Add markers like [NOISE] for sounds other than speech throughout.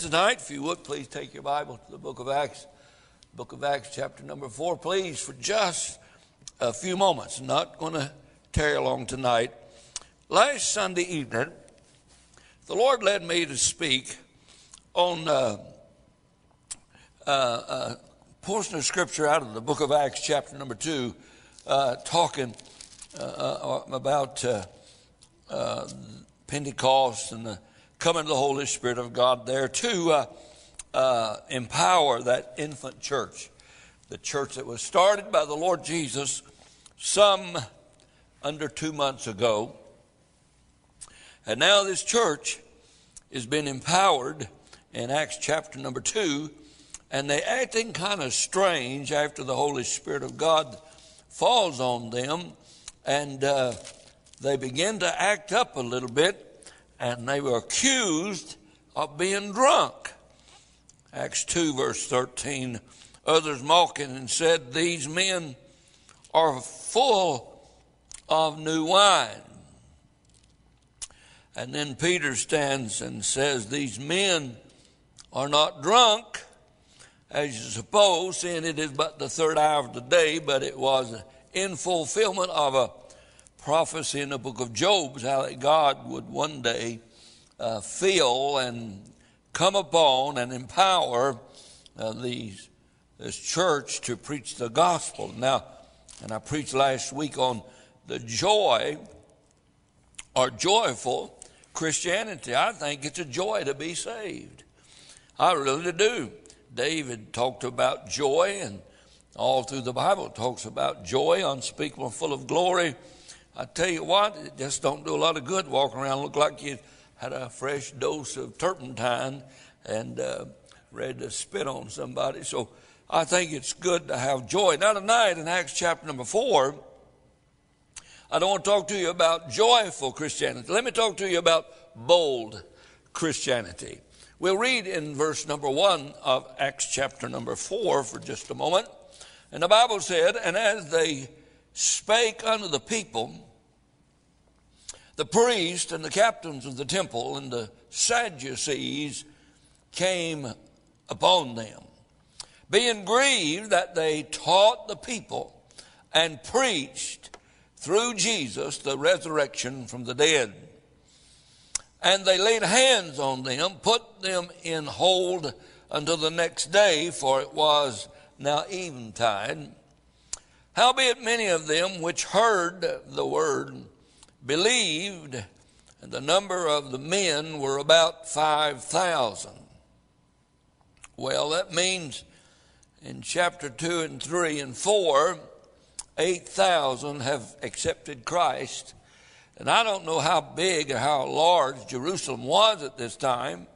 Tonight, if you would, please take your Bible to the book of Acts, book of Acts, chapter number four, please, for just a few moments. Not going to tarry long tonight. Last Sunday evening, the Lord led me to speak on uh, uh, a portion of scripture out of the book of Acts, chapter number two, uh, talking uh, uh, about uh, Pentecost and the coming of the Holy Spirit of God there to uh, uh, empower that infant church, the church that was started by the Lord Jesus some under two months ago. And now this church has been empowered in Acts chapter number two, and they acting kind of strange after the Holy Spirit of God falls on them, and uh, they begin to act up a little bit and they were accused of being drunk. Acts 2, verse 13. Others mocking and said, These men are full of new wine. And then Peter stands and says, These men are not drunk, as you suppose, seeing it is but the third hour of the day, but it was in fulfillment of a prophecy in the book of Joel how that God would one day uh, fill and come upon and empower uh, these, this church to preach the gospel. Now, and I preached last week on the joy or joyful Christianity. I think it's a joy to be saved. I really do. David talked about joy, and all through the Bible talks about joy, unspeakable, full of glory I tell you what, it just don't do a lot of good walking around look like you had a fresh dose of turpentine and uh, ready to spit on somebody. So I think it's good to have joy. Now tonight in Acts chapter number four, I don't want to talk to you about joyful Christianity. Let me talk to you about bold Christianity. We'll read in verse number one of Acts chapter number four for just a moment. And the Bible said, And as they spake unto the people, the priests and the captains of the temple and the Sadducees came upon them, being grieved that they taught the people and preached through Jesus the resurrection from the dead. And they laid hands on them, put them in hold until the next day, for it was now eventide. Howbeit, many of them which heard the word believed, and the number of the men were about 5,000. Well, that means in chapter 2 and 3 and 4, 8,000 have accepted Christ. And I don't know how big or how large Jerusalem was at this time.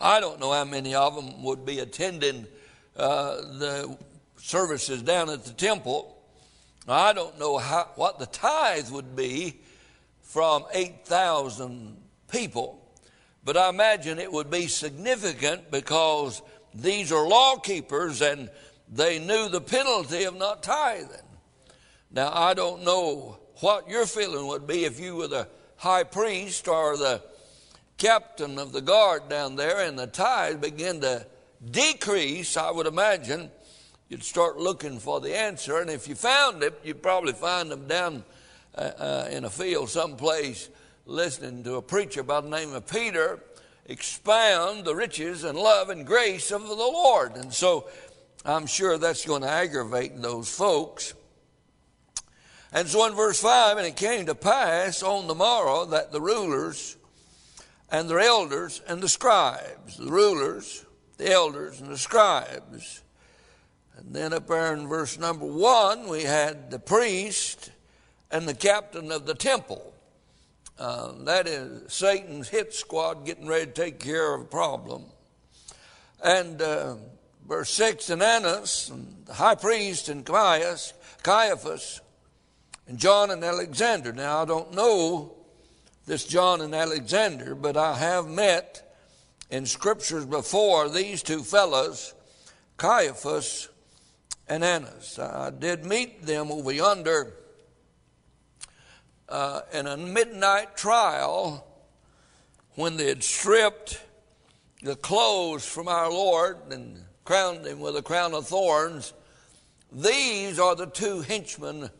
I don't know how many of them would be attending uh, the services down at the temple. I don't know how, what the tithe would be from 8,000 people, but I imagine it would be significant because these are law keepers and they knew the penalty of not tithing. Now, I don't know what your feeling would be if you were the high priest or the captain of the guard down there and the tithe began to decrease, I would imagine you'd start looking for the answer. And if you found it, you'd probably find them down uh, uh, in a field someplace listening to a preacher by the name of Peter expound the riches and love and grace of the Lord. And so I'm sure that's going to aggravate those folks. And so in verse 5, and it came to pass on the morrow that the rulers and their elders and the scribes, the rulers, the elders, and the scribes, and then up there in verse number one, we had the priest and the captain of the temple. Uh, that is Satan's hit squad getting ready to take care of a problem. And uh, verse 6 and Annas, and the high priest, and Caiaphas, Caiaphas, and John and Alexander. Now, I don't know this John and Alexander, but I have met in scriptures before these two fellows, Caiaphas and Annas. I did meet them over yonder uh, in a midnight trial when they had stripped the clothes from our Lord and crowned him with a crown of thorns, these are the two henchmen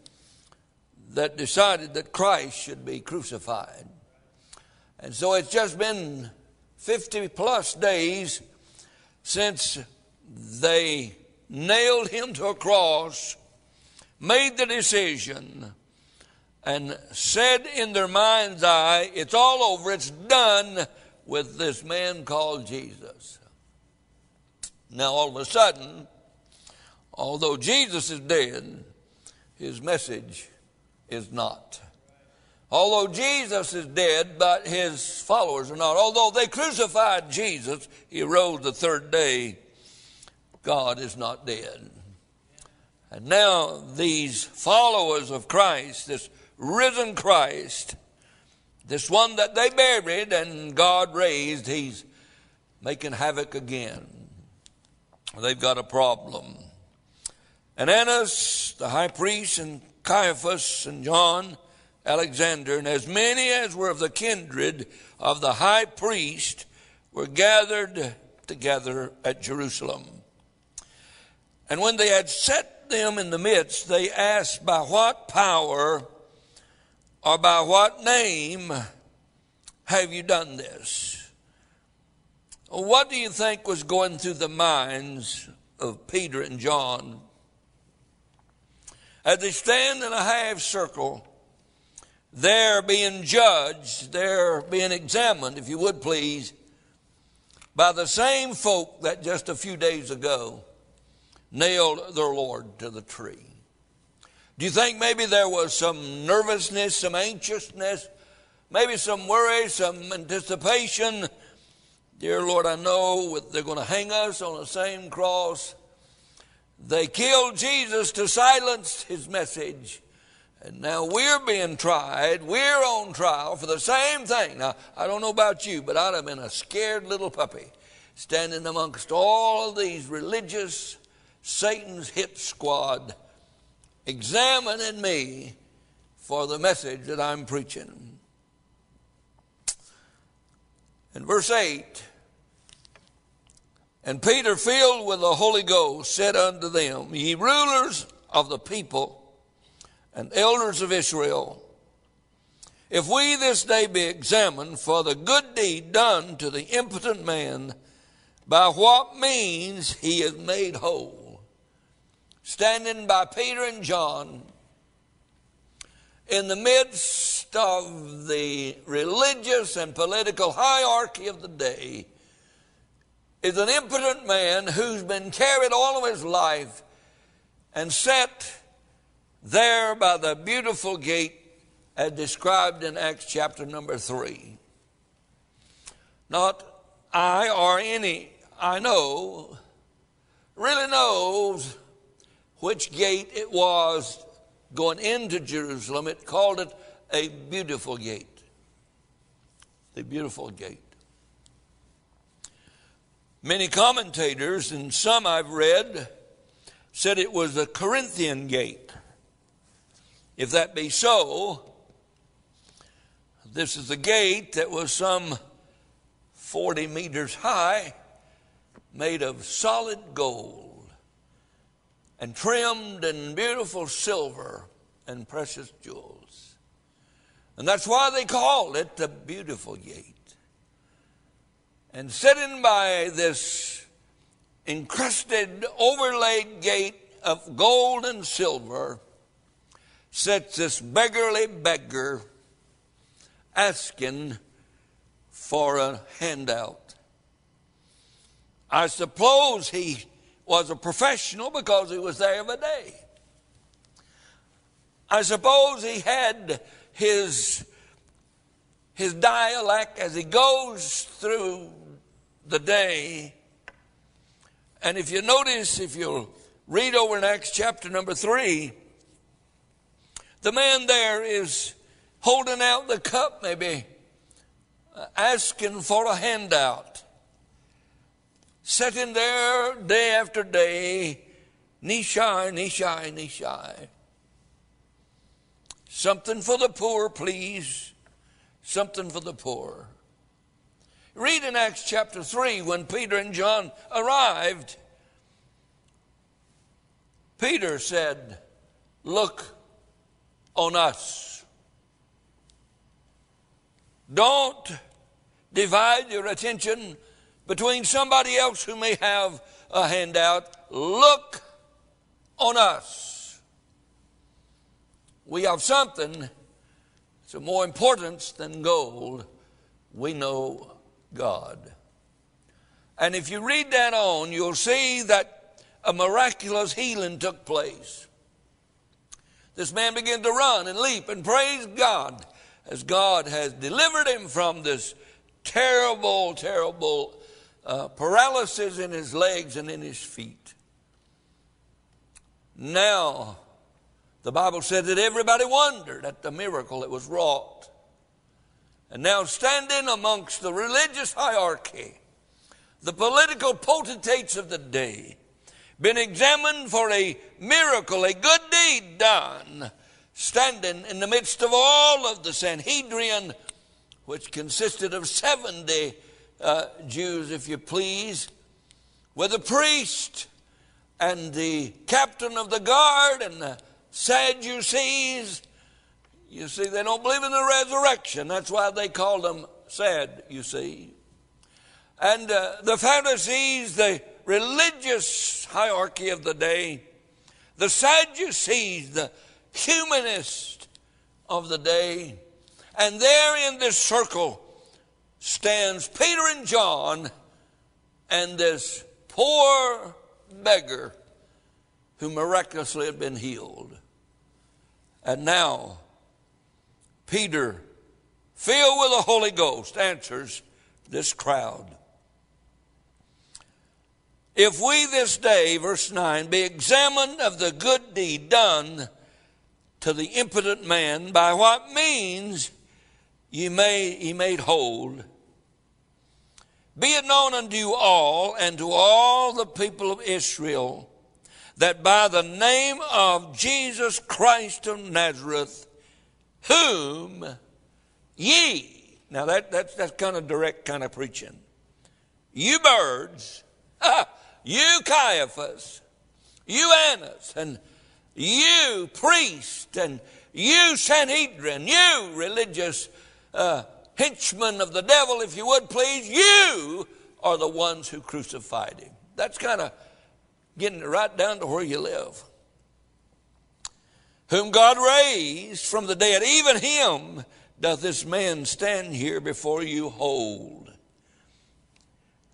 that decided that Christ should be crucified. And so it's just been 50 plus days since they nailed him to a cross, made the decision, and said in their mind's eye, It's all over, it's done with this man called Jesus. Now, all of a sudden, although Jesus is dead, his message is not. Although Jesus is dead, but his followers are not. Although they crucified Jesus, he rose the third day, God is not dead. And now these followers of Christ, this risen Christ, this one that they buried and God raised, he's making havoc again. They've got a problem. And Annas, the high priest, and Caiaphas, and John, Alexander, and as many as were of the kindred of the high priest were gathered together at Jerusalem. And when they had set them in the midst, they asked, By what power or by what name have you done this? What do you think was going through the minds of Peter and John as they stand in a half circle? They're being judged, they're being examined, if you would please, by the same folk that just a few days ago nailed their Lord to the tree. Do you think maybe there was some nervousness, some anxiousness, maybe some worry, some anticipation? Dear Lord, I know they're going to hang us on the same cross. They killed Jesus to silence his message. And now we're being tried. We're on trial for the same thing. Now, I don't know about you, but I'd have been a scared little puppy standing amongst all of these religious Satan's hit squad examining me for the message that I'm preaching. In verse 8, and Peter, filled with the Holy Ghost, said unto them, Ye rulers of the people and elders of Israel, if we this day be examined for the good deed done to the impotent man, by what means he is made whole standing by Peter and John in the midst of the religious and political hierarchy of the day is an impotent man who's been carried all of his life and set there by the beautiful gate as described in Acts chapter number 3. Not I or any I know really knows which gate it was going into Jerusalem, it called it a beautiful gate. The beautiful gate. Many commentators, and some I've read, said it was the Corinthian gate. If that be so, this is a gate that was some 40 meters high, made of solid gold and trimmed in beautiful silver and precious jewels. And that's why they called it the beautiful gate. And sitting by this encrusted, overlaid gate of gold and silver sits this beggarly beggar asking for a handout. I suppose he was a professional because he was there every day. I suppose he had his, his dialect as he goes through the day. And if you notice, if you'll read over in Acts chapter number three, the man there is holding out the cup, maybe uh, asking for a handout sitting there day after day, shy, knee shy. Something for the poor, please. Something for the poor. Read in Acts chapter 3 when Peter and John arrived. Peter said, Look on us. Don't divide your attention between somebody else who may have a handout. Look on us. We have something that's of more importance than gold. We know God. And if you read that on, you'll see that a miraculous healing took place. This man began to run and leap and praise God as God has delivered him from this terrible, terrible uh, paralysis in his legs and in his feet. Now, the Bible said that everybody wondered at the miracle that was wrought. And now, standing amongst the religious hierarchy, the political potentates of the day, been examined for a miracle, a good deed done, standing in the midst of all of the Sanhedrin, which consisted of 70 uh, Jews, if you please, with the priest and the captain of the guard and the Sadducees. You see, they don't believe in the resurrection. That's why they call them sad, you see. And uh, the Pharisees, the religious hierarchy of the day, the Sadducees, the humanist of the day, and there in this circle stands Peter and John and this poor beggar who miraculously had been healed. And now, Peter, filled with the Holy Ghost, answers this crowd. If we this day, verse 9, be examined of the good deed done to the impotent man, by what means ye he made whole, be it known unto you all and to all the people of Israel that by the name of Jesus Christ of Nazareth, whom ye, now that, that's, that's kind of direct kind of preaching, you birds, [LAUGHS] you Caiaphas, you Annas, and you priest, and you Sanhedrin, you religious uh, henchmen of the devil, if you would please, you are the ones who crucified him. That's kind of getting right down to where you live. Whom God raised from the dead, even him doth this man stand here before you whole.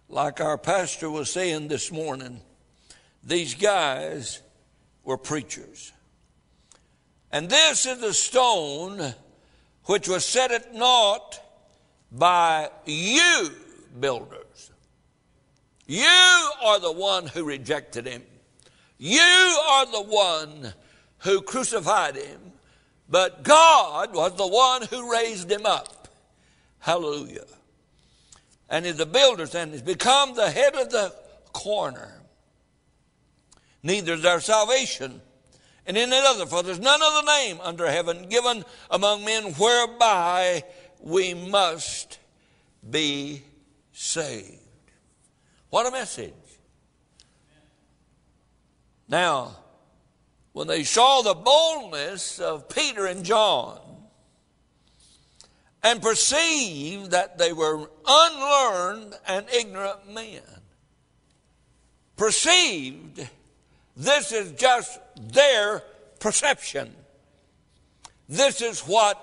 Like our pastor was saying this morning, these guys were preachers. And this is the stone which was set at naught by you, builders. You are the one who rejected him. You are the one who crucified him. But God was the one who raised him up. Hallelujah and is the builder's and has become the head of the corner. Neither is there salvation And in any other, for there's none other name under heaven given among men whereby we must be saved. What a message. Now, when they saw the boldness of Peter and John, and perceived that they were unlearned and ignorant men. Perceived, this is just their perception. This is what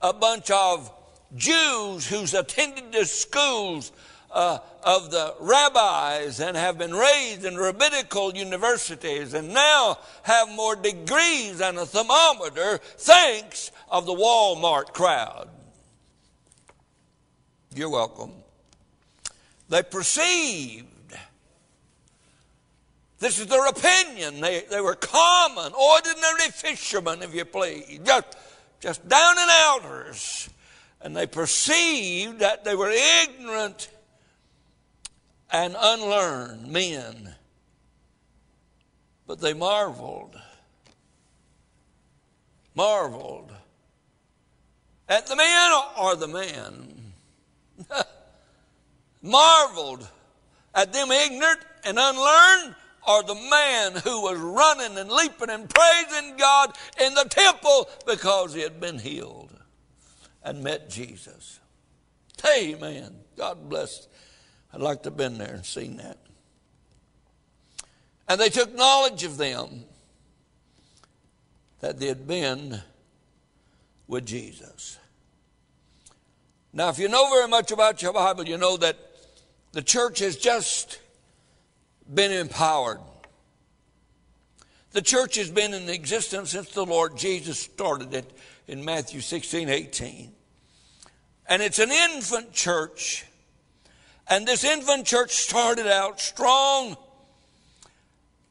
a bunch of Jews who's attended the schools uh, of the rabbis and have been raised in rabbinical universities and now have more degrees than a thermometer thinks of the Walmart crowd. You're welcome. They perceived. This is their opinion. They, they were common, ordinary fishermen, if you please, just, just down and outers. And they perceived that they were ignorant and unlearned men. But they marveled, marveled at the man or the man [LAUGHS] marveled at them ignorant and unlearned, or the man who was running and leaping and praising God in the temple because he had been healed and met Jesus. Amen. God bless. I'd like to have been there and seen that. And they took knowledge of them that they had been with Jesus. Now, if you know very much about your Bible, you know that the church has just been empowered. The church has been in existence since the Lord Jesus started it in Matthew 16, 18. And it's an infant church. And this infant church started out strong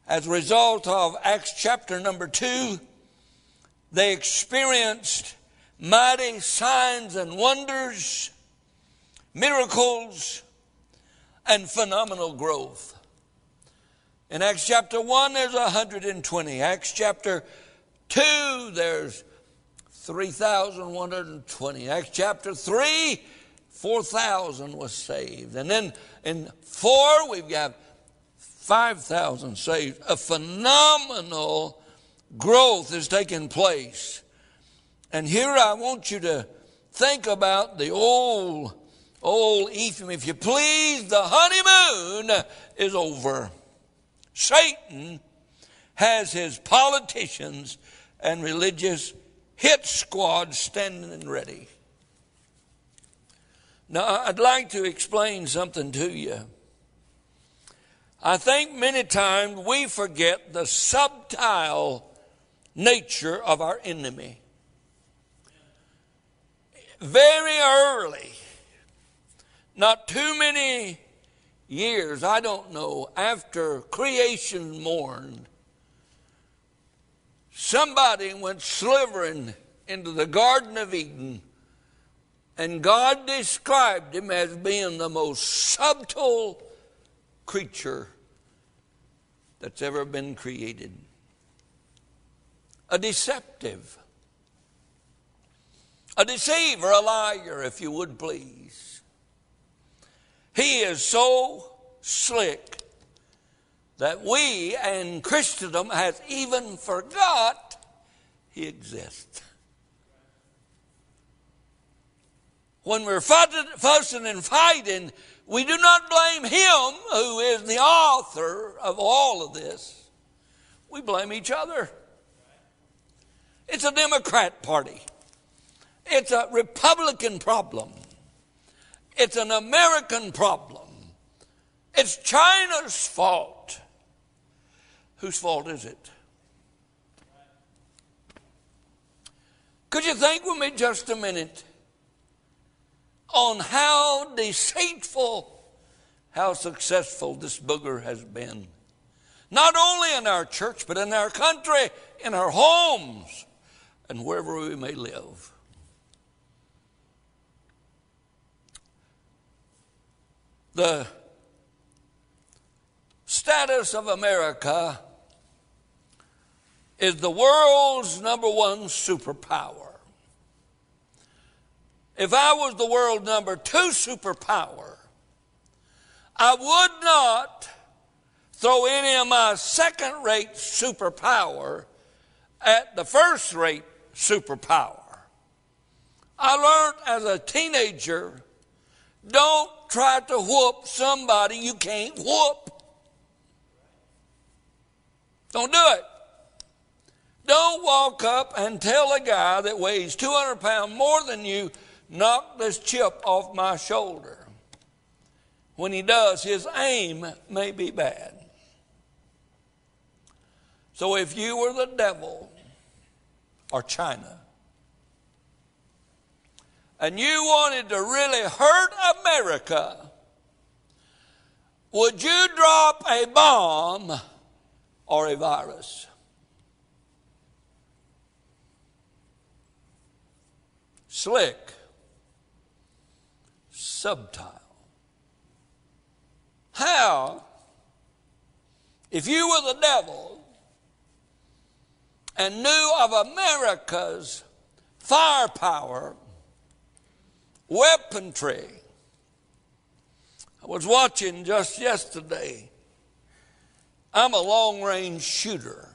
as a result of Acts chapter number 2. They experienced mighty signs and wonders, miracles, and phenomenal growth. In Acts chapter 1, there's 120. Acts chapter 2, there's 3,120. Acts chapter 3, 4,000 was saved. And then in 4, we've got 5,000 saved. A phenomenal growth is taking place. And here I want you to think about the old, old Ephraim. If you please, the honeymoon is over. Satan has his politicians and religious hit squad standing and ready. Now, I'd like to explain something to you. I think many times we forget the subtle nature of our enemy very early, not too many years, I don't know, after creation mourned, somebody went slivering into the Garden of Eden, and God described him as being the most subtle creature that's ever been created. A deceptive a deceiver, a liar, if you would please. He is so slick that we and Christendom has even forgot he exists. When we're fussing and fighting, we do not blame him who is the author of all of this. We blame each other. It's a Democrat party. It's a Republican problem. It's an American problem. It's China's fault. Whose fault is it? Could you think with me just a minute on how deceitful, how successful this booger has been? Not only in our church, but in our country, in our homes, and wherever we may live. the status of America is the world's number one superpower. If I was the world number two superpower, I would not throw any of my second rate superpower at the first rate superpower. I learned as a teenager don't try to whoop somebody you can't whoop. Don't do it. Don't walk up and tell a guy that weighs 200 pounds more than you, knock this chip off my shoulder. When he does, his aim may be bad. So if you were the devil or China, and you wanted to really hurt America, would you drop a bomb or a virus? Slick, subtle. How, if you were the devil and knew of America's firepower weaponry, I was watching just yesterday. I'm a long range shooter.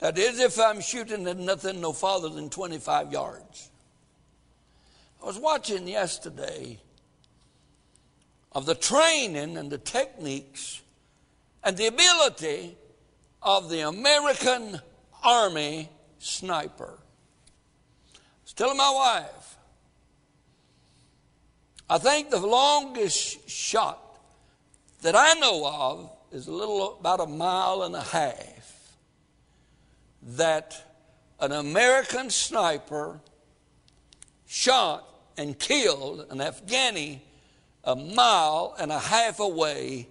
That is, if I'm shooting at nothing no farther than 25 yards. I was watching yesterday of the training and the techniques and the ability of the American Army sniper. I was telling my wife, I think the longest shot that I know of is a little about a mile and a half that an American sniper shot and killed an Afghani a mile and a half away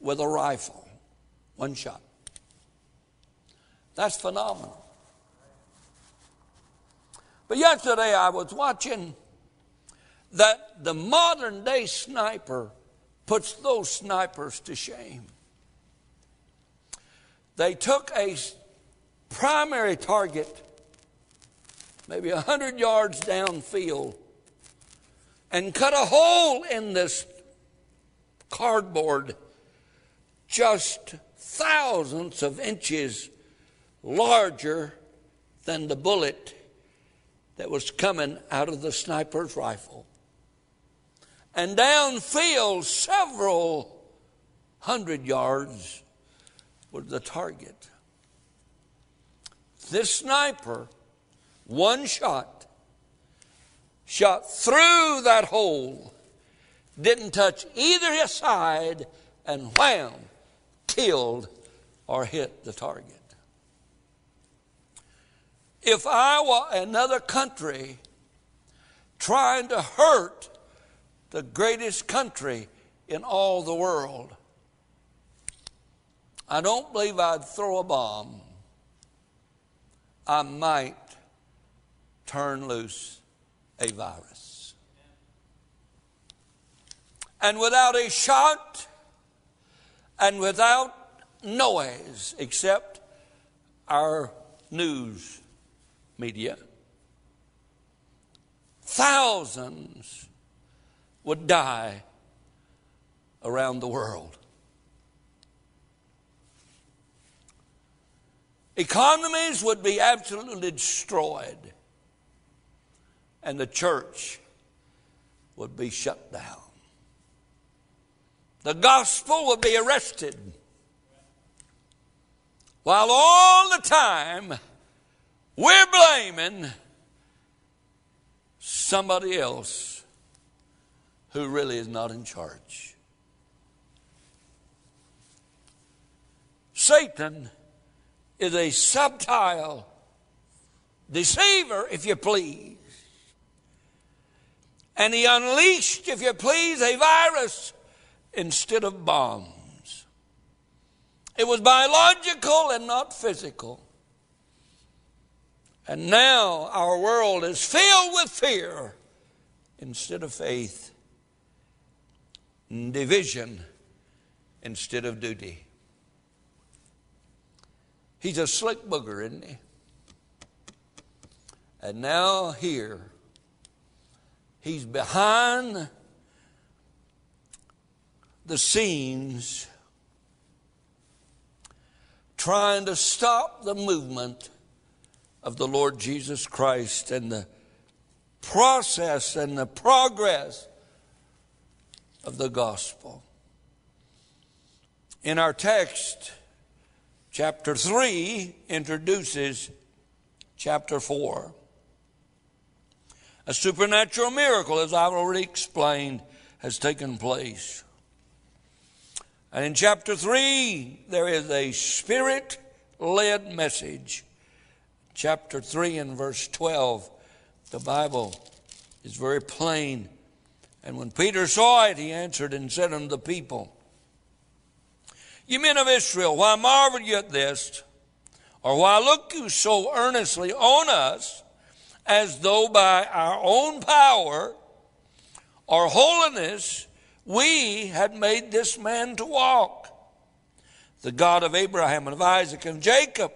with a rifle. One shot. That's phenomenal. But yesterday I was watching that the modern day sniper puts those snipers to shame. They took a primary target, maybe 100 yards downfield, and cut a hole in this cardboard just thousands of inches larger than the bullet that was coming out of the sniper's rifle. And downfield, several hundred yards, was the target. This sniper, one shot, shot through that hole, didn't touch either side, and wham, killed or hit the target. If I were another country trying to hurt the greatest country in all the world, I don't believe I'd throw a bomb. I might turn loose a virus. And without a shot and without noise, except our news media, thousands would die around the world. Economies would be absolutely destroyed, and the church would be shut down. The gospel would be arrested. While all the time we're blaming somebody else who really is not in charge. Satan is a subtile deceiver, if you please. And he unleashed, if you please, a virus instead of bombs. It was biological and not physical. And now our world is filled with fear instead of faith, division instead of duty. He's a slick booger, isn't he? And now here, he's behind the scenes trying to stop the movement of the Lord Jesus Christ and the process and the progress of the gospel. In our text, Chapter 3 introduces chapter 4. A supernatural miracle, as I've already explained, has taken place. And in chapter 3, there is a spirit led message. Chapter 3 and verse 12, the Bible is very plain. And when Peter saw it, he answered and said unto the people, Ye men of Israel, why marvel ye at this? Or why look you so earnestly on us as though by our own power or holiness we had made this man to walk? The God of Abraham and of Isaac and Jacob,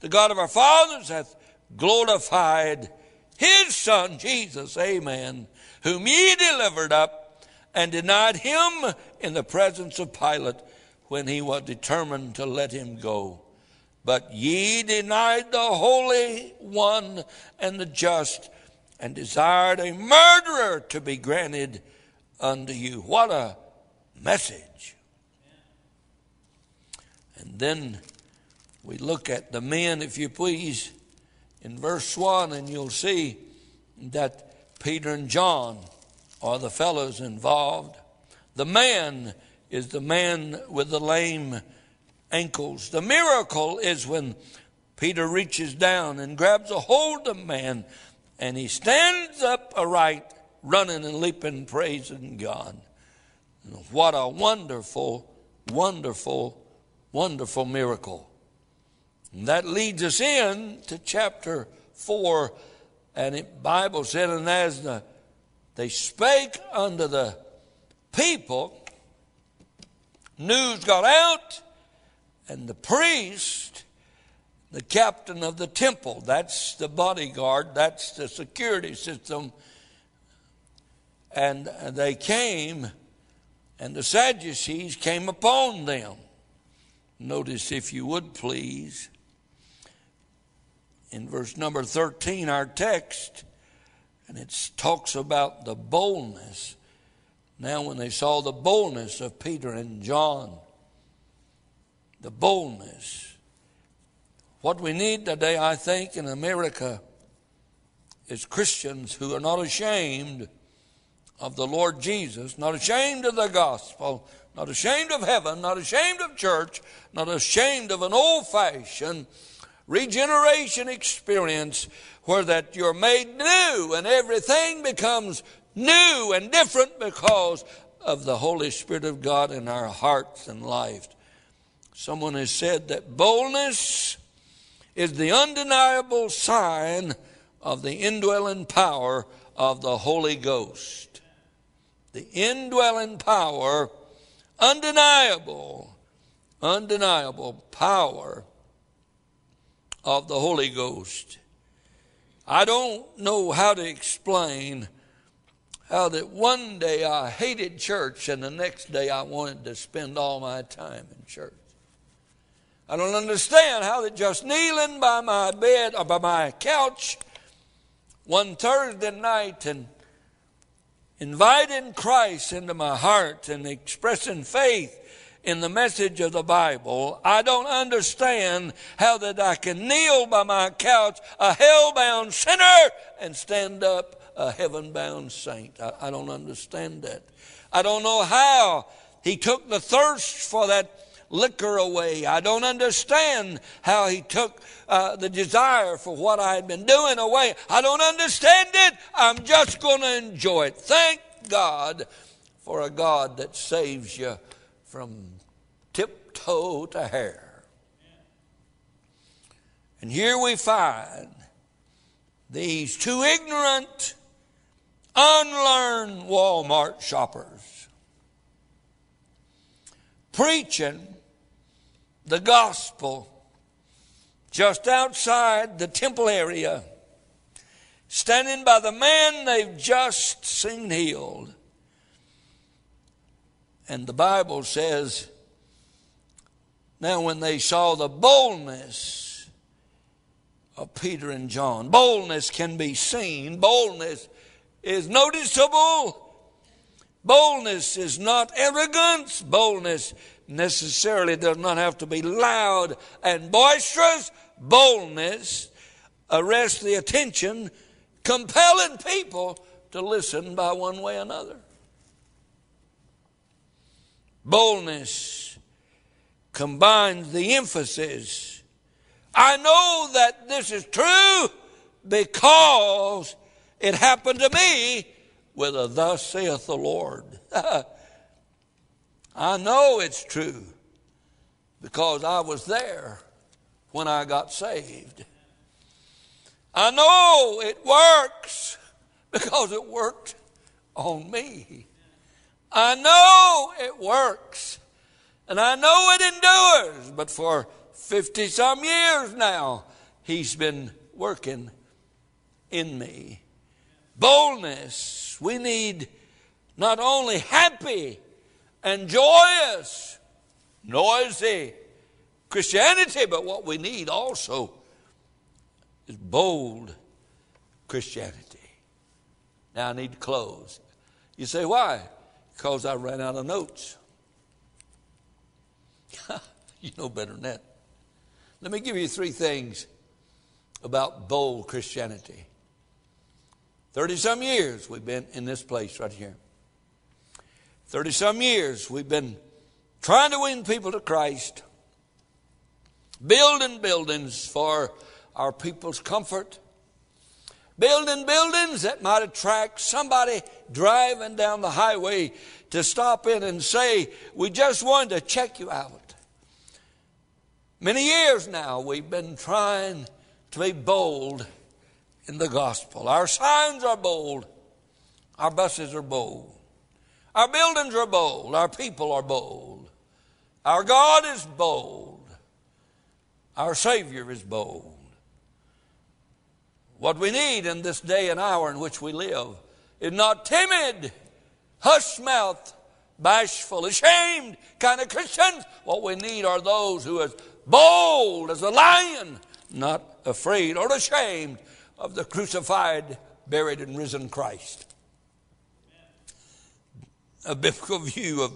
the God of our fathers, hath glorified his Son, Jesus, amen, whom ye delivered up and denied him in the presence of Pilate when he was determined to let him go. But ye denied the Holy One and the just, and desired a murderer to be granted unto you. What a message. And then we look at the men, if you please, in verse 1, and you'll see that Peter and John are the fellows involved. The man is the man with the lame ankles. The miracle is when Peter reaches down and grabs a hold of man and he stands up aright, running and leaping, praising God. What a wonderful, wonderful, wonderful miracle. And that leads us in to chapter 4. And the Bible said, and as the, they spake unto the people, news got out, and the priest, the captain of the temple, that's the bodyguard, that's the security system, and they came, and the Sadducees came upon them. Notice, if you would please, in verse number 13, our text, and it talks about the boldness. Now, when they saw the boldness of Peter and John, the boldness, what we need today, I think, in America is Christians who are not ashamed of the Lord Jesus, not ashamed of the gospel, not ashamed of heaven, not ashamed of church, not ashamed of an old fashioned regeneration experience where that you're made new and everything becomes new and different because of the Holy Spirit of God in our hearts and lives. Someone has said that boldness is the undeniable sign of the indwelling power of the Holy Ghost. The indwelling power, undeniable, undeniable power of the Holy Ghost. I don't know how to explain how that one day I hated church and the next day I wanted to spend all my time in church. I don't understand how that just kneeling by my bed or by my couch one Thursday night and inviting Christ into my heart and expressing faith in the message of the Bible, I don't understand how that I can kneel by my couch, a hell-bound sinner, and stand up a heaven bound saint. I, I don't understand that. I don't know how he took the thirst for that liquor away. I don't understand how he took uh, the desire for what I had been doing away. I don't understand it. I'm just going to enjoy it. Thank God for a God that saves you from tiptoe to hair. And here we find these two ignorant unlearned Walmart shoppers preaching the gospel just outside the temple area, standing by the man they've just seen healed. And the Bible says, now when they saw the boldness of Peter and John, boldness can be seen, boldness is noticeable. Boldness is not arrogance. Boldness necessarily does not have to be loud and boisterous. Boldness arrests the attention, compelling people to listen by one way or another. Boldness combines the emphasis. I know that this is true because it happened to me with a thus saith the Lord. [LAUGHS] I know it's true because I was there when I got saved. I know it works because it worked on me. I know it works and I know it endures, but for 50 some years now, He's been working in me. boldness. We need not only happy and joyous, noisy Christianity, but what we need also is bold Christianity. Now I need to close. You say, why? Because I ran out of notes. [LAUGHS] you know better than that. Let me give you three things about bold Christianity. 30 some years we've been in this place right here. 30 some years we've been trying to win people to Christ, building buildings for our people's comfort, building buildings that might attract somebody driving down the highway to stop in and say, We just wanted to check you out. Many years now we've been trying to be bold in the gospel. Our signs are bold, our buses are bold, our buildings are bold, our people are bold, our God is bold, our Savior is bold. What we need in this day and hour in which we live is not timid, hush mouth, bashful, ashamed kind of Christians. What we need are those who are bold as a lion, not afraid or ashamed of the crucified, buried, and risen Christ. A biblical view of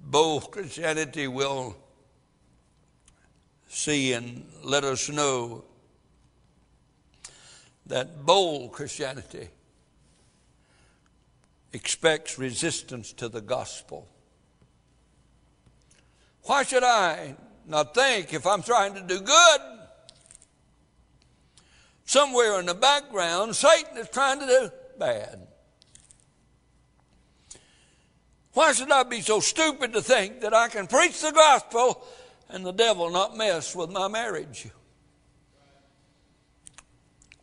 bold Christianity will see and let us know that bold Christianity expects resistance to the gospel. Why should I not think if I'm trying to do good? Somewhere in the background, Satan is trying to do bad. Why should I be so stupid to think that I can preach the gospel and the devil not mess with my marriage?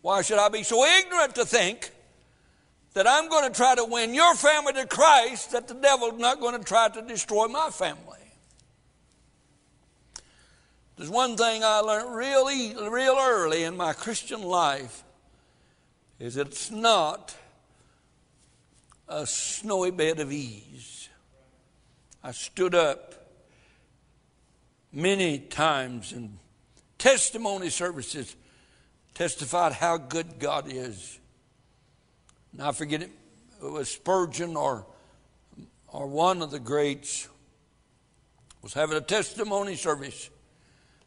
Why should I be so ignorant to think that I'm going to try to win your family to Christ that the devil's not going to try to destroy my family? There's one thing I learned really, real early in my Christian life is it's not a snowy bed of ease. I stood up many times in testimony services testified how good God is. And I forget it, it was Spurgeon or, or one of the greats was having a testimony service.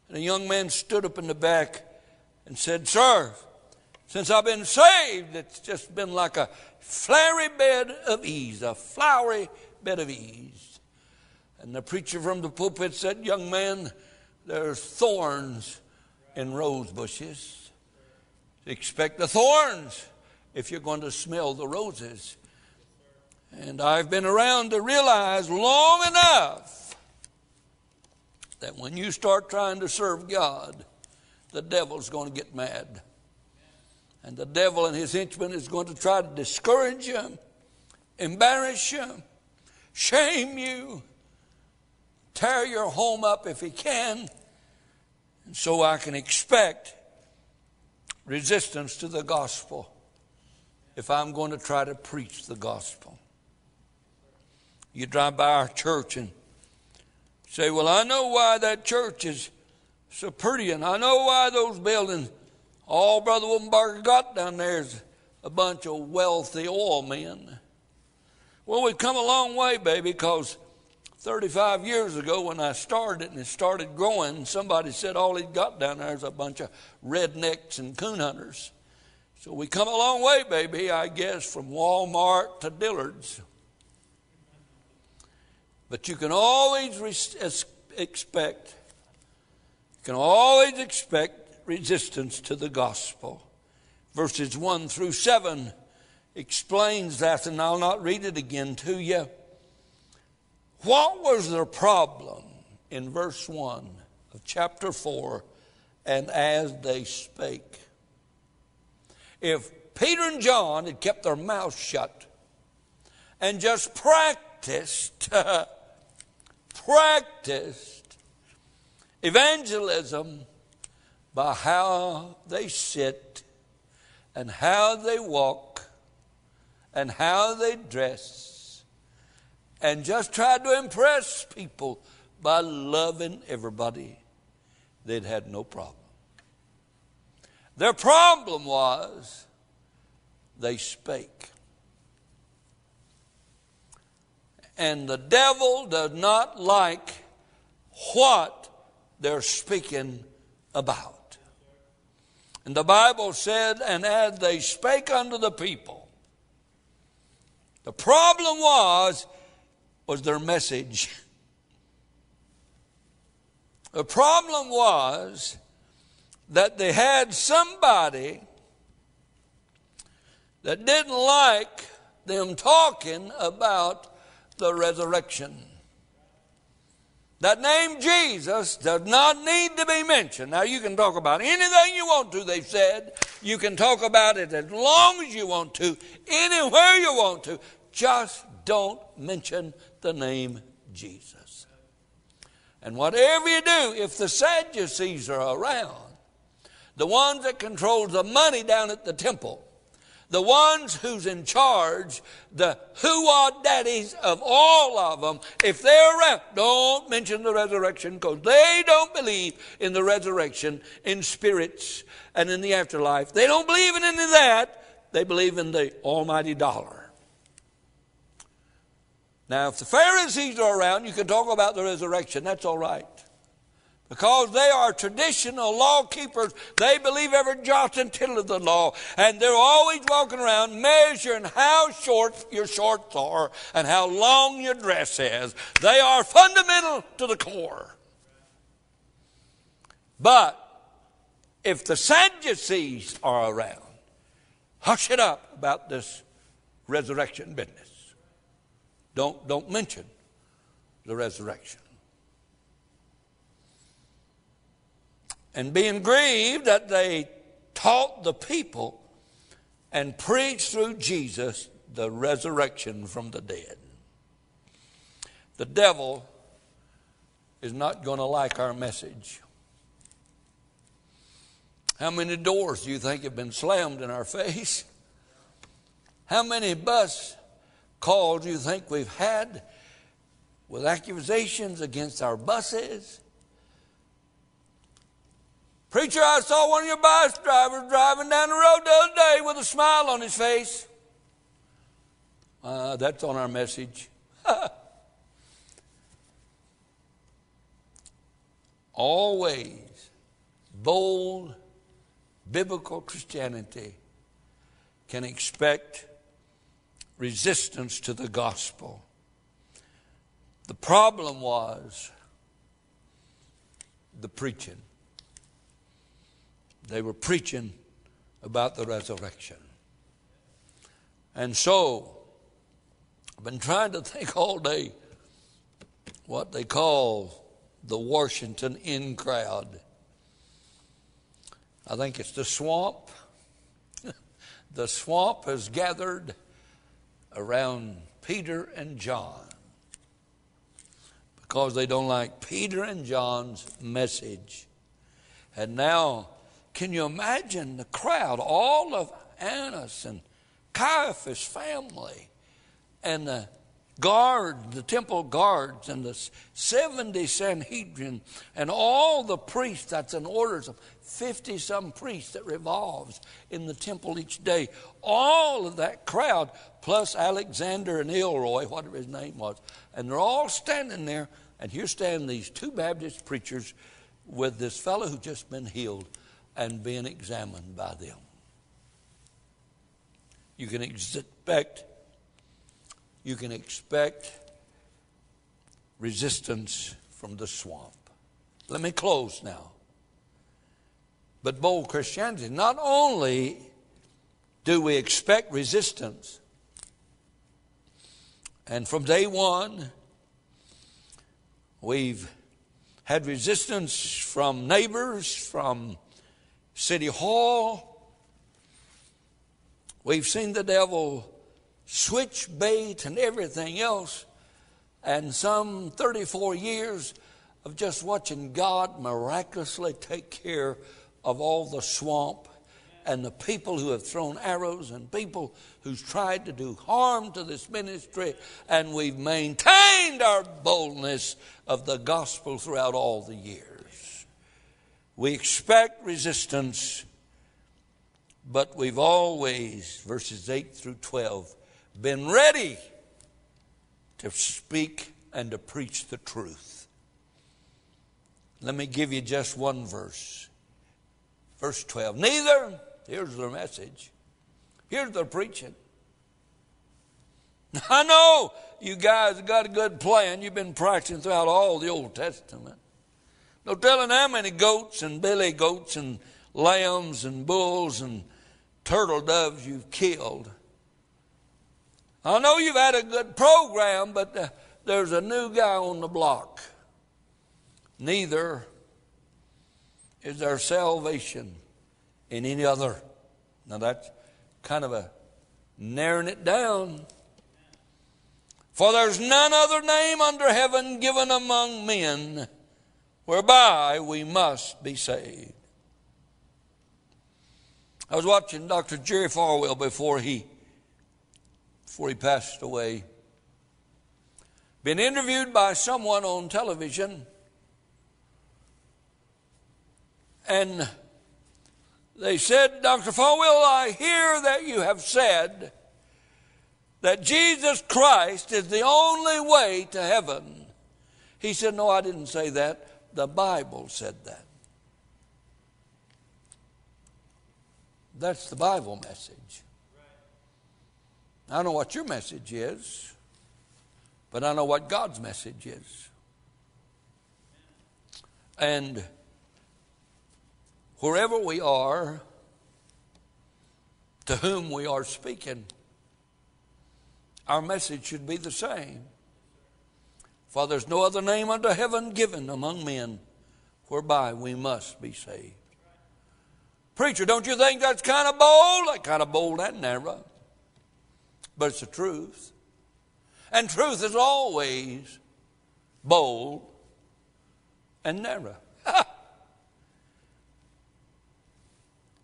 And a young man stood up in the back and said, Sir, since I've been saved, it's just been like a flowery bed of ease, a flowery bed of ease. And the preacher from the pulpit said, Young man, there's thorns in rose bushes. Expect the thorns if you're going to smell the roses. And I've been around to realize long enough that when you start trying to serve God, the devil's going to get mad. And the devil and his henchmen is going to try to discourage you, embarrass you, shame you, tear your home up if he can. And so I can expect resistance to the gospel if I'm going to try to preach the gospel. You drive by our church and say, Well, I know why that church is so pretty, and I know why those buildings, all Brother Wittenberger got down there is a bunch of wealthy oil men. Well, we've come a long way, baby, because 35 years ago when I started and it started growing, somebody said all he'd got down there is a bunch of rednecks and coon hunters. So we come a long way, baby, I guess, from Walmart to Dillard's. But you can always expect, you can always expect resistance to the gospel. Verses 1 through 7 explains that, and I'll not read it again to you. What was their problem in verse 1 of chapter 4? And as they spake. If Peter and John had kept their mouths shut and just practiced, [LAUGHS] practiced evangelism by how they sit and how they walk and how they dress and just tried to impress people by loving everybody, they'd had no problem. Their problem was they spake. And the devil does not like what they're speaking about. And the Bible said, and as they spake unto the people, the problem was, was their message. [LAUGHS] The problem was that they had somebody that didn't like them talking about the resurrection. That name Jesus does not need to be mentioned. Now, you can talk about anything you want to, they've said. You can talk about it as long as you want to, anywhere you want to. Just don't mention the name Jesus. And whatever you do, if the Sadducees are around, the ones that control the money down at the temple, the ones who's in charge, the who are daddies of all of them, if they're around, don't mention the resurrection because they don't believe in the resurrection, in spirits, and in the afterlife. They don't believe in any of that. They believe in the almighty dollar. Now, if the Pharisees are around, you can talk about the resurrection. That's all right. Because they are traditional law keepers. They believe every jot and tittle of the law. And they're always walking around measuring how short your shorts are and how long your dress is. They are fundamental to the core. But if the Sadducees are around, hush it up about this resurrection business. Don't, don't mention the resurrection. And being grieved that they taught the people and preached through Jesus the resurrection from the dead. The devil is not going to like our message. How many doors do you think have been slammed in our face? How many bus calls do you think we've had with accusations against our buses? Preacher, I saw one of your bus drivers driving down the road the other day with a smile on his face. Uh, that's on our message. [LAUGHS] Always bold biblical Christianity can expect resistance to the gospel. The problem was the preaching. They were preaching about the resurrection. And so, I've been trying to think all day what they call the Washington in crowd. I think it's the swamp. [LAUGHS] the swamp has gathered around Peter and John because they don't like Peter and John's message. And now can you imagine the crowd, all of Annas and Caiaphas' family, and the guard, the temple guards, and the 70 Sanhedrin, and all the priests, that's an order of 50 some priests that revolves in the temple each day. All of that crowd, plus Alexander and Elroy, whatever his name was, and they're all standing there, and here stand these two Baptist preachers with this fellow who just been healed and being examined by them. You can expect you can expect resistance from the swamp. Let me close now. But bold Christianity, not only do we expect resistance, and from day one, we've had resistance from neighbors, from City Hall. We've seen the devil switch bait and everything else. And some 34 years of just watching God miraculously take care of all the swamp and the people who have thrown arrows and people who's tried to do harm to this ministry, and we've maintained our boldness of the gospel throughout all the years. We expect resistance, but we've always, verses 8 through 12, been ready to speak and to preach the truth. Let me give you just one verse. Verse 12. Neither, here's their message, here's their preaching. [LAUGHS] I know you guys got a good plan. You've been practicing throughout all the Old Testament. No telling how many goats and billy goats and lambs and bulls and turtle doves you've killed. I know you've had a good program, but uh, there's a new guy on the block. Neither is there salvation in any other. Now that's kind of a narrowing it down. For there's none other name under heaven given among men whereby we must be saved. I was watching Dr. Jerry Falwell before he before he passed away. Been interviewed by someone on television and they said, Dr. Falwell, I hear that you have said that Jesus Christ is the only way to heaven. He said, No, I didn't say that. The Bible said that. That's the Bible message. I don't know what your message is, but I know what God's message is. And wherever we are, to whom we are speaking, our message should be the same. For there's no other name under heaven given among men whereby we must be saved. Preacher, don't you think that's kind of bold? That kind of bold and narrow. But it's the truth. And truth is always bold and narrow.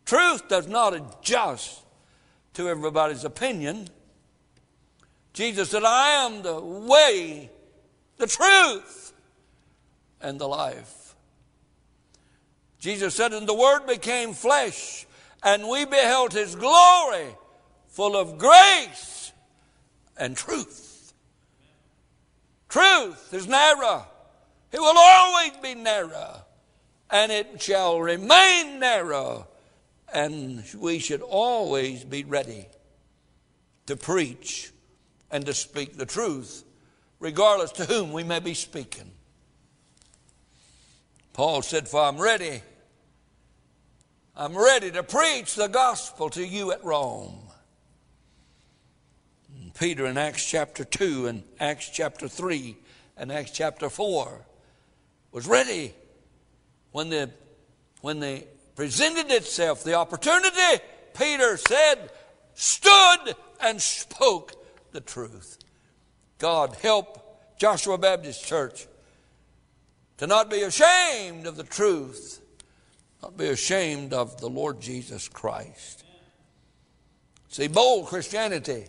Truth does not adjust to everybody's opinion. Jesus said, I am the way, the truth, and the life. Jesus said, And the Word became flesh, and we beheld His glory, full of grace and truth. Truth is narrow, it will always be narrow, and it shall remain narrow and we should always be ready to preach and to speak the truth, regardless to whom we may be speaking. Paul said, For I'm ready. I'm ready to preach the gospel to you at Rome. And Peter in Acts chapter 2 and Acts chapter 3 and Acts chapter 4 was ready when the, when the presented itself, the opportunity, Peter said, stood and spoke the truth. God help Joshua Baptist Church to not be ashamed of the truth, not be ashamed of the Lord Jesus Christ. See, bold Christianity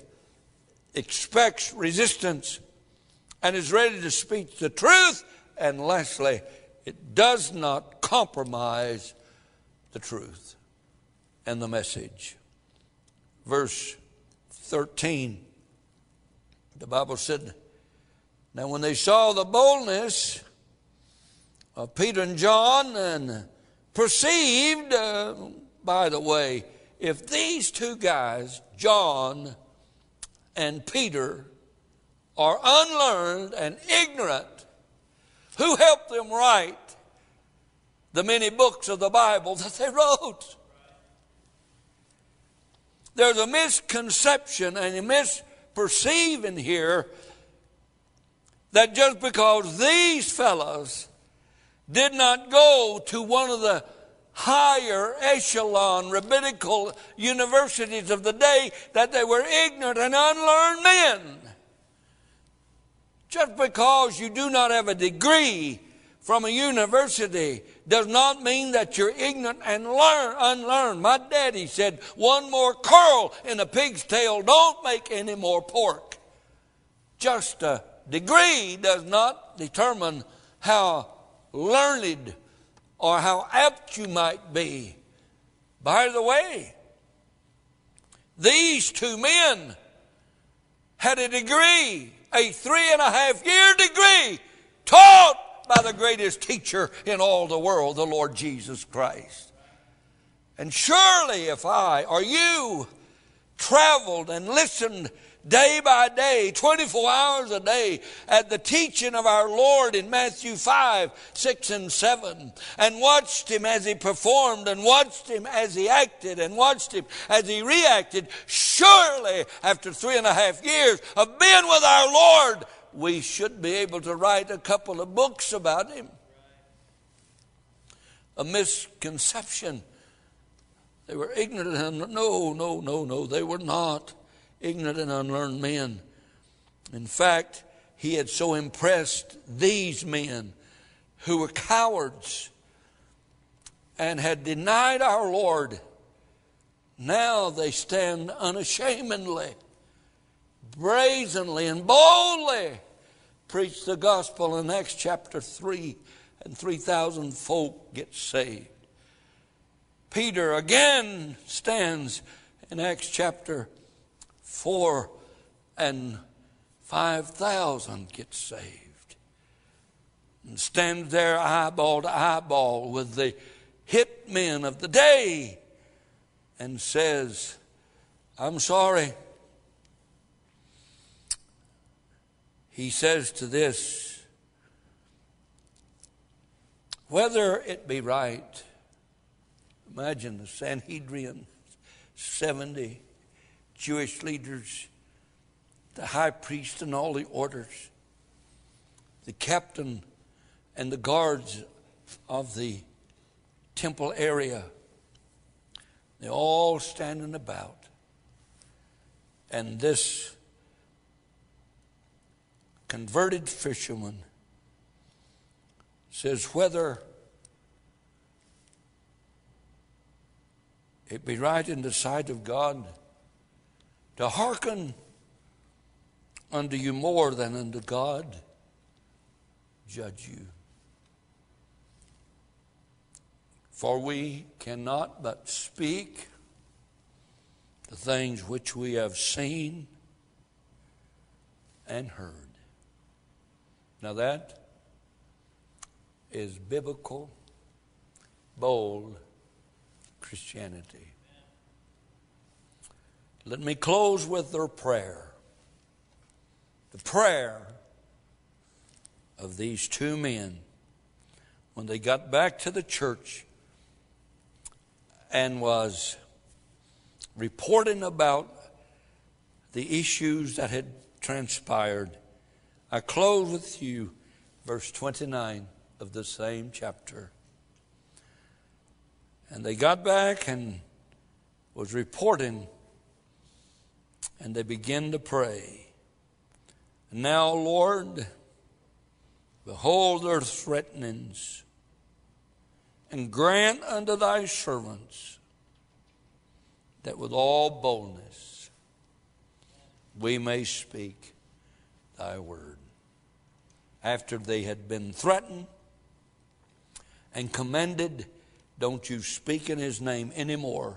expects resistance and is ready to speak the truth, and lastly, it does not compromise the truth and the message. Verse 13, the Bible said, Now when they saw the boldness of Peter and John and perceived, uh, by the way, if these two guys, John and Peter, are unlearned and ignorant, who helped them write the many books of the Bible that they wrote. There's a misconception and a misperceiving here that just because these fellows did not go to one of the higher echelon rabbinical universities of the day that they were ignorant and unlearned men. Just because you do not have a degree from a university does not mean that you're ignorant and learn unlearned. My daddy said, one more curl in a pig's tail don't make any more pork. Just a degree does not determine how learned or how apt you might be. By the way, these two men had a degree, a three and a half year degree, taught by the greatest teacher in all the world, the Lord Jesus Christ. And surely if I or you traveled and listened day by day, 24 hours a day, at the teaching of our Lord in Matthew 5, 6, and 7, and watched him as he performed, and watched him as he acted, and watched him as he reacted, surely after three and a half years of being with our Lord, we should be able to write a couple of books about him. A misconception. They were ignorant and no, no, no, no, they were not ignorant and unlearned men. In fact, he had so impressed these men who were cowards and had denied our Lord. Now they stand unashamedly, brazenly, and boldly preach the gospel in Acts chapter 3, and 3,000 folk get saved. Peter again stands in Acts chapter four and five thousand get saved. And stands there eyeball to eyeball with the hit men of the day and says, I'm sorry. He says to this, whether it be right, imagine the Sanhedrin, 70 Jewish leaders, the high priest and all the orders, the captain and the guards of the temple area. They're all standing about. And this converted fisherman says, whether it be right in the sight of God to hearken unto you more than unto God, judge you. For we cannot but speak the things which we have seen and heard. Now that is biblical, bold Christianity. Let me close with their prayer. The prayer of these two men when they got back to the church and was reporting about the issues that had transpired. I close with you verse 29 of the same chapter. And they got back and was reporting and they begin to pray. Now, Lord, behold their threatenings, and grant unto thy servants that with all boldness we may speak thy word. After they had been threatened and commended, don't you speak in his name anymore.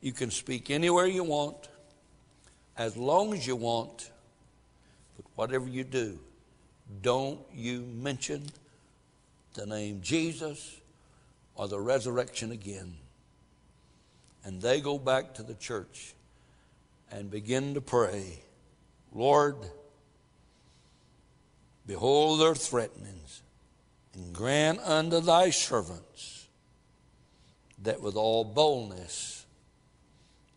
You can speak anywhere you want as long as you want, but whatever you do, don't you mention the name Jesus or the resurrection again. And they go back to the church and begin to pray, Lord, behold their threatenings, and grant unto thy servants that with all boldness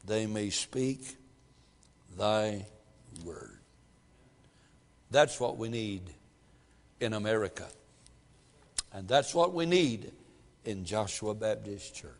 they may speak thy word. That's what we need in America. And that's what we need in Joshua Baptist Church.